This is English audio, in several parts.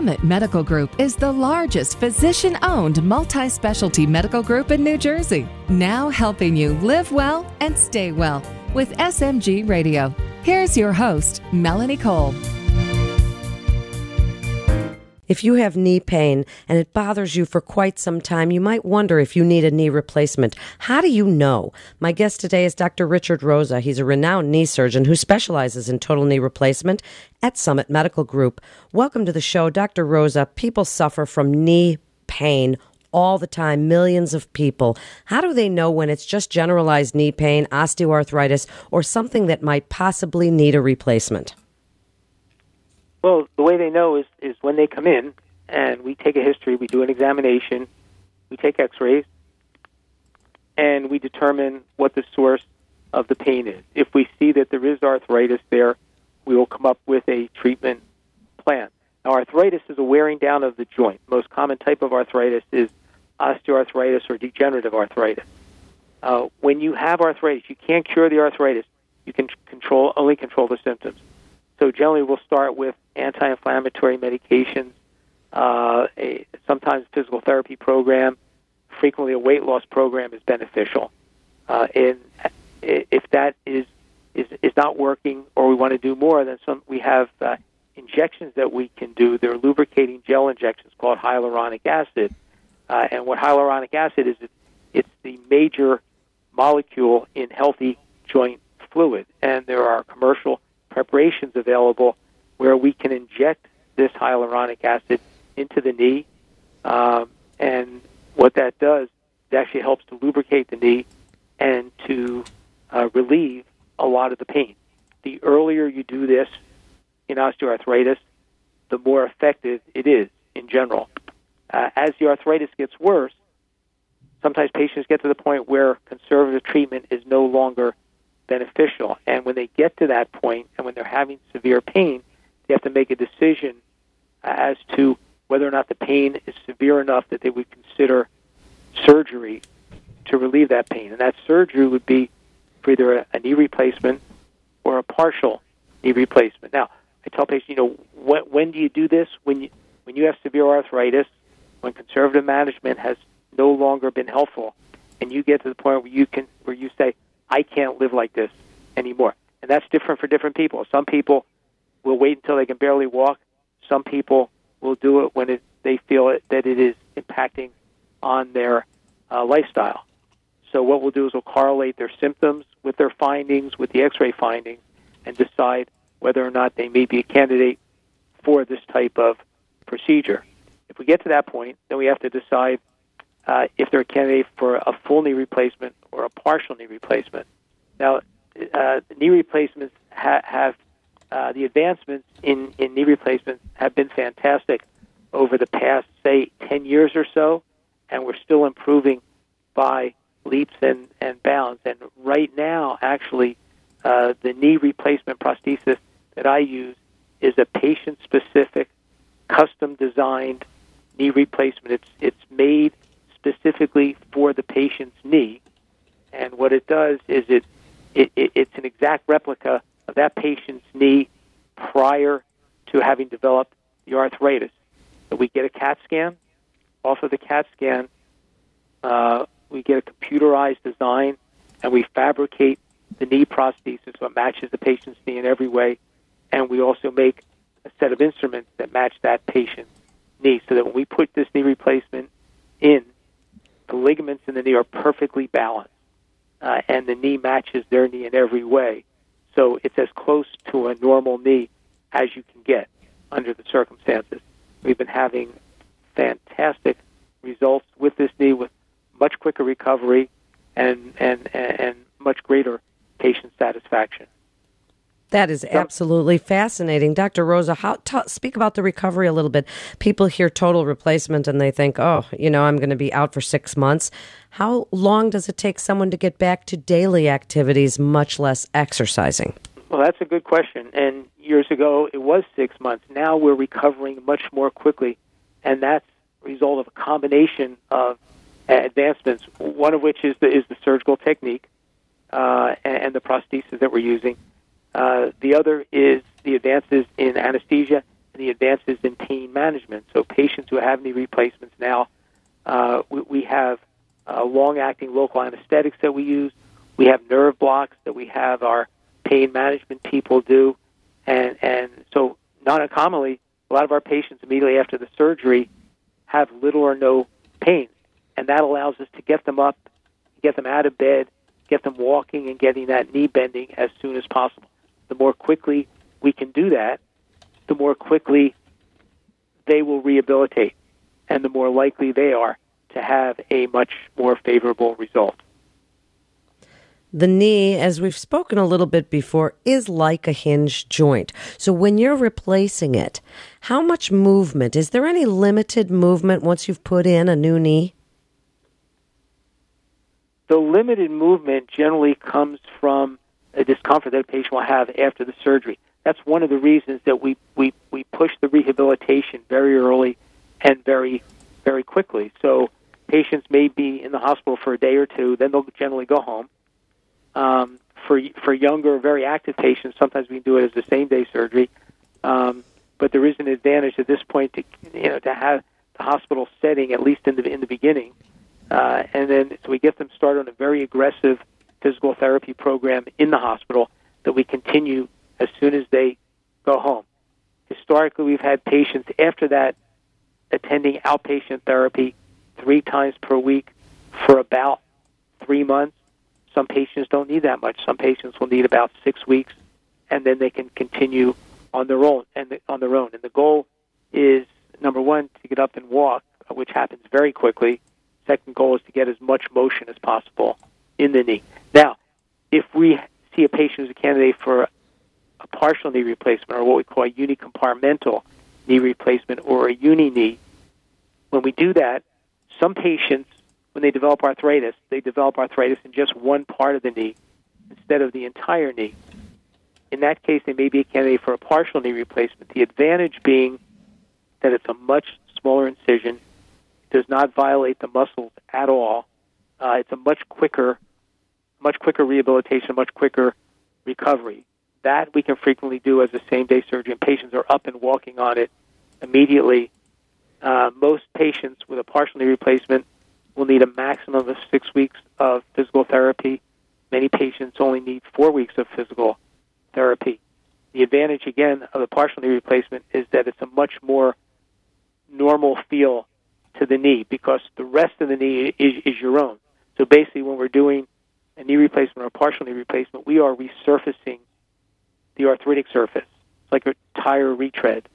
Summit Medical Group is the largest physician owned multi specialty medical group in New Jersey. Now helping you live well and stay well with SMG Radio. Here's your host, Melanie Cole. If you have knee pain and it bothers you for quite some time, you might wonder if you need a knee replacement. How do you know? My guest today is Dr. Richard Rosa. He's a renowned knee surgeon who specializes in total knee replacement at Summit Medical Group. Welcome to the show, Dr. Rosa. People suffer from knee pain all the time, millions of people. How do they know when it's just generalized knee pain, osteoarthritis, or something that might possibly need a replacement? Well, the way they know is, is when they come in and we take a history, we do an examination, we take x rays, and we determine what the source of the pain is. If we see that there is arthritis there, we will come up with a treatment plan. Now, arthritis is a wearing down of the joint. Most common type of arthritis is osteoarthritis or degenerative arthritis. Uh, when you have arthritis, you can't cure the arthritis. You can control only control the symptoms. So generally, we'll start with anti-inflammatory medications, uh, a, sometimes physical therapy program. Frequently, a weight loss program is beneficial. Uh, and if that is, is is not working, or we want to do more, then some we have uh, injections that we can do. They're lubricating gel injections called hyaluronic acid. Uh, and what hyaluronic acid is, it, it's the major molecule in healthy joint fluid. And there are commercial preparations available where we can inject this hyaluronic acid into the knee. Um, and what that does, it actually helps to lubricate the knee and to uh, relieve a lot of the pain. The earlier you do this in osteoarthritis, the more effective it is in general. Uh, as the arthritis gets worse, sometimes patients get to the point where conservative treatment is no longer beneficial. And when they get to that point and when they're having severe pain, they have to make a decision as to whether or not the pain is severe enough that they would consider surgery to relieve that pain. And that surgery would be for either a, a knee replacement or a partial knee replacement. Now, I tell patients, you know, when, when do you do this? When you when you have severe arthritis, when conservative management has no longer been helpful, and you get to the point where you can where you say, I can't live like this anymore. And that's different for different people. Some people will wait until they can barely walk. Some people will do it when it, they feel it, that it is impacting on their uh, lifestyle. So what we'll do is we'll correlate their symptoms with their findings, with the X-ray findings, and decide whether or not they may be a candidate for this type of procedure. If we get to that point, then we have to decide uh, if they're a candidate for a full knee replacement or a partial knee replacement. Now, uh, knee replacements ha- have uh, the advancements in, in knee replacements have been fantastic over the past, say, 10 years or so, and we're still improving by leaps and, and bounds. And right now, actually, uh, the knee replacement prosthesis that I use is a patient specific, custom designed knee replacement. It's, it's made specifically for the patient's knee. And what it does is it, it, it it's an exact replica of that patient's knee prior to having developed the arthritis. So we get a CAT scan. Off of the CAT scan, uh, we get a computerized design, and we fabricate the knee prosthesis so it matches the patient's knee in every way. And we also make a set of instruments that match that patient's knee so that when we put this knee replacement in, the ligaments in the knee are perfectly balanced, uh, and the knee matches their knee in every way. So it's as close to a normal knee as you can get under the circumstances. We've been having fantastic results with this knee with much quicker recovery and, and, much greater patient satisfaction. That is absolutely fascinating, Dr. Rosa. How t- speak about the recovery a little bit. People hear total replacement and they think, "Oh, you know, I'm going to be out for 6 months." How long does it take someone to get back to daily activities, much less exercising? Well, that's a good question. And years ago, it was 6 months. Now we're recovering much more quickly, and that's a result of a combination of advancements. One of which is the is the surgical technique uh, and the prosthesis that we're using uh, the other is the advances in anesthesia and the advances in pain management. So patients who have knee replacements now, uh, we, we have uh, long-acting local anesthetics that we use. We have nerve blocks that we have our pain management people do, and and so not uncommonly, a lot of our patients immediately after the surgery have little or no pain, and that allows us to get them up, get them out of bed, get them walking, and getting that knee bending as soon as possible. The more quickly we can do that, the more quickly they will rehabilitate, and the more likely they are to have a much more favorable result. The knee, as we've spoken a little bit before, is like a hinge joint. So when you're replacing it, how much movement? Is there any limited movement once you've put in a new knee? The limited movement generally comes from discomfort that a patient will have after the surgery. That's one of the reasons that we, we, we push the rehabilitation very early and very, very quickly. So patients may be in the hospital for a day or two, then they'll generally go home um, for for younger, very active patients, sometimes we can do it as the same day surgery. Um, but there is an advantage at this point to you know to have the hospital setting at least in the in the beginning, uh, and then so we get them started on a very aggressive physical therapy program in the hospital that we continue as soon as they go home. Historically, we've had patients after that attending outpatient therapy three times per week for about three months. Some patients don't need that much. Some patients will need about six weeks, and then they can continue on their own and the, on their own. And the goal is number one to get up and walk, which happens very quickly. Second goal is to get as much motion as possible in the knee. Now, if we see a patient who's a candidate for a partial knee replacement or what we call a unicompartmental knee replacement or a uni knee, when we do that, some patients when they develop arthritis, they develop arthritis in just one part of the knee instead of the entire knee. In that case, they may be a candidate for a partial knee replacement. The advantage being that it's a much smaller incision, does not violate the muscles at all. Uh, it's a much quicker, much quicker rehabilitation, much quicker recovery. That we can frequently do as a same-day surgery, and patients are up and walking on it immediately. Uh, most patients with a partial knee replacement will need a maximum of six weeks of physical therapy. Many patients only need four weeks of physical therapy. The advantage, again, of the partial knee replacement is that it's a much more normal feel to the knee because the rest of the knee is, is your own. So basically, when we're doing a knee replacement or a partial knee replacement, we are resurfacing the arthritic surface. It's like a tire retread.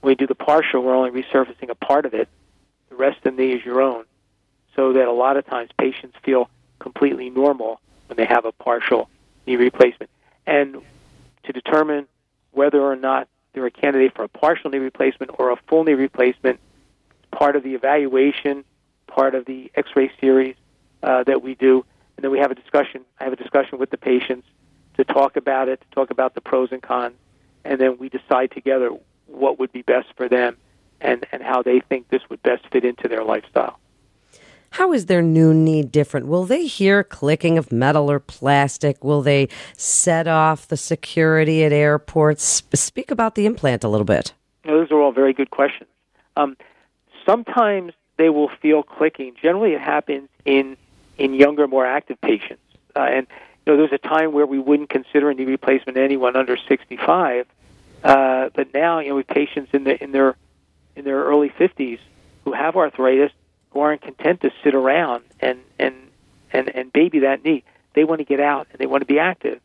When we do the partial, we're only resurfacing a part of it. The rest of the knee is your own so that a lot of times patients feel completely normal when they have a partial knee replacement. And to determine whether or not they're a candidate for a partial knee replacement or a full knee replacement, part of the evaluation, part of the X-ray series uh, that we do, and then we have a discussion. I have a discussion with the patients to talk about it, to talk about the pros and cons, and then we decide together what would be best for them and, and how they think this would best fit into their lifestyle. How is their new knee different? Will they hear clicking of metal or plastic? Will they set off the security at airports? Speak about the implant a little bit. Those are all very good questions. Um, sometimes they will feel clicking. Generally, it happens in in younger, more active patients. Uh, and you know, there's a time where we wouldn't consider a knee replacement anyone under 65, uh, but now you know, with patients in the in their in their early 50s who have arthritis who aren't content to sit around and and and and baby that knee. They want to get out and they want to be active.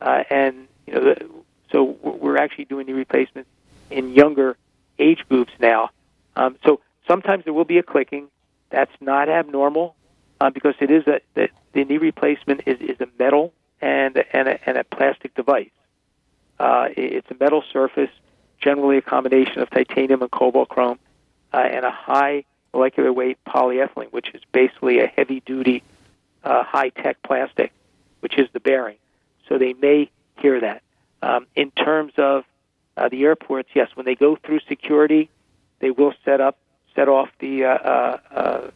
Uh, and you know, the, so we're actually doing knee replacements in younger age groups now. Um, so sometimes there will be a clicking. That's not abnormal uh, because it is a the, the knee replacement is, is a metal and and a, and a plastic device. Uh, it's a metal surface, generally a combination of titanium and cobalt chrome, uh, and a high molecular weight polyethylene, which is basically a heavy duty, uh, high tech plastic, which is the bearing. So they may hear that. Um, in terms of uh, the airports, yes, when they go through security, they will set up, set off the, uh, uh, uh,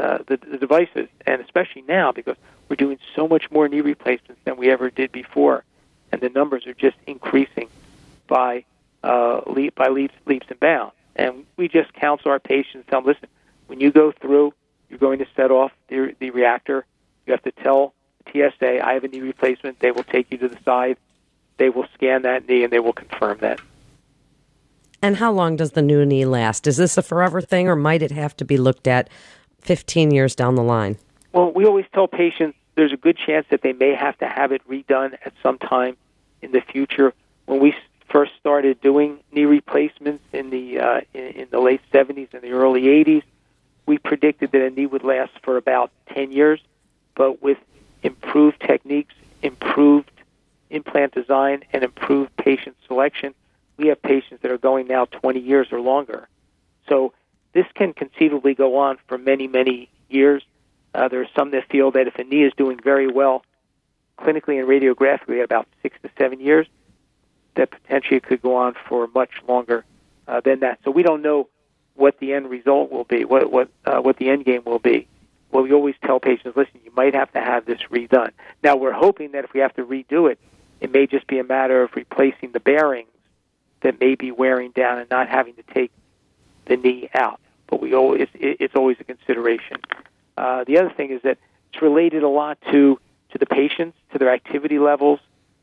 uh the, the devices, and especially now because we're doing so much more knee replacements than we ever did before, and the numbers are just increasing by uh, leap by leaps, leaps and bounds. And we just counsel our patients, tell them, listen, when you go through, you're going to set off the, the reactor. You have to tell TSA, I have a knee replacement. They will take you to the side. They will scan that knee and they will confirm that. And how long does the new knee last? Is this a forever thing or might it have to be looked at 15 years down the line? Well, we always tell patients there's a good chance that they may have to have it redone at some time in the future. When we first started doing knee replacements in the uh, in, in the late 70s and the early 80s, we predicted that a knee would last for about 10 years, but with improved techniques, improved implant design, and improved patient selection, we have patients that are going now 20 years or longer. So this can conceivably go on for many, many years. Uh, there are some that feel that if a knee is doing very well clinically and radiographically at about six to seven years, that potentially it could go on for much longer uh, than that. So we don't know what the end result will be, what what uh, what the end game will be. Well, we always tell patients, listen, you might have to have this redone. Now we're hoping that if we have to redo it, it may just be a matter of replacing the bearings that may be wearing down and not having to take the knee out. But we always it's always a consideration. Uh, the other thing is that it's related a lot to to the patients, to their activity levels,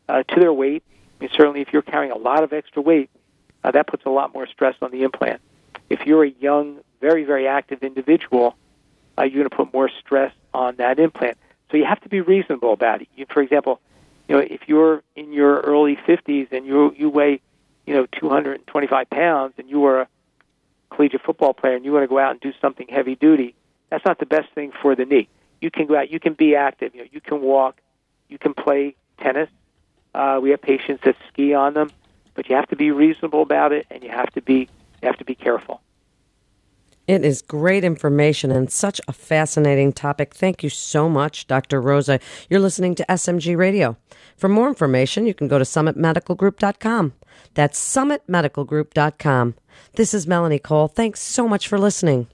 uh, to their weight. I mean, certainly, if you're carrying a lot of extra weight, uh, that puts a lot more stress on the implant. If you're a young, very very active individual, uh, you're going to put more stress on that implant. So you have to be reasonable about it. You, for example, you know, if you're in your early 50s and you you weigh you know 225 pounds and you are a collegiate football player and you want to go out and do something heavy duty, that's not the best thing for the knee. You can go out, you can be active, you know, you can walk, you can play tennis. Uh, we have patients that ski on them, but you have to be reasonable about it and you have to be you have to be careful. It is great information and such a fascinating topic. Thank you so much, Dr. Rosa. You're listening to SMG Radio. For more information, you can go to summitmedicalgroup.com. That's summitmedicalgroup.com. This is Melanie Cole. Thanks so much for listening.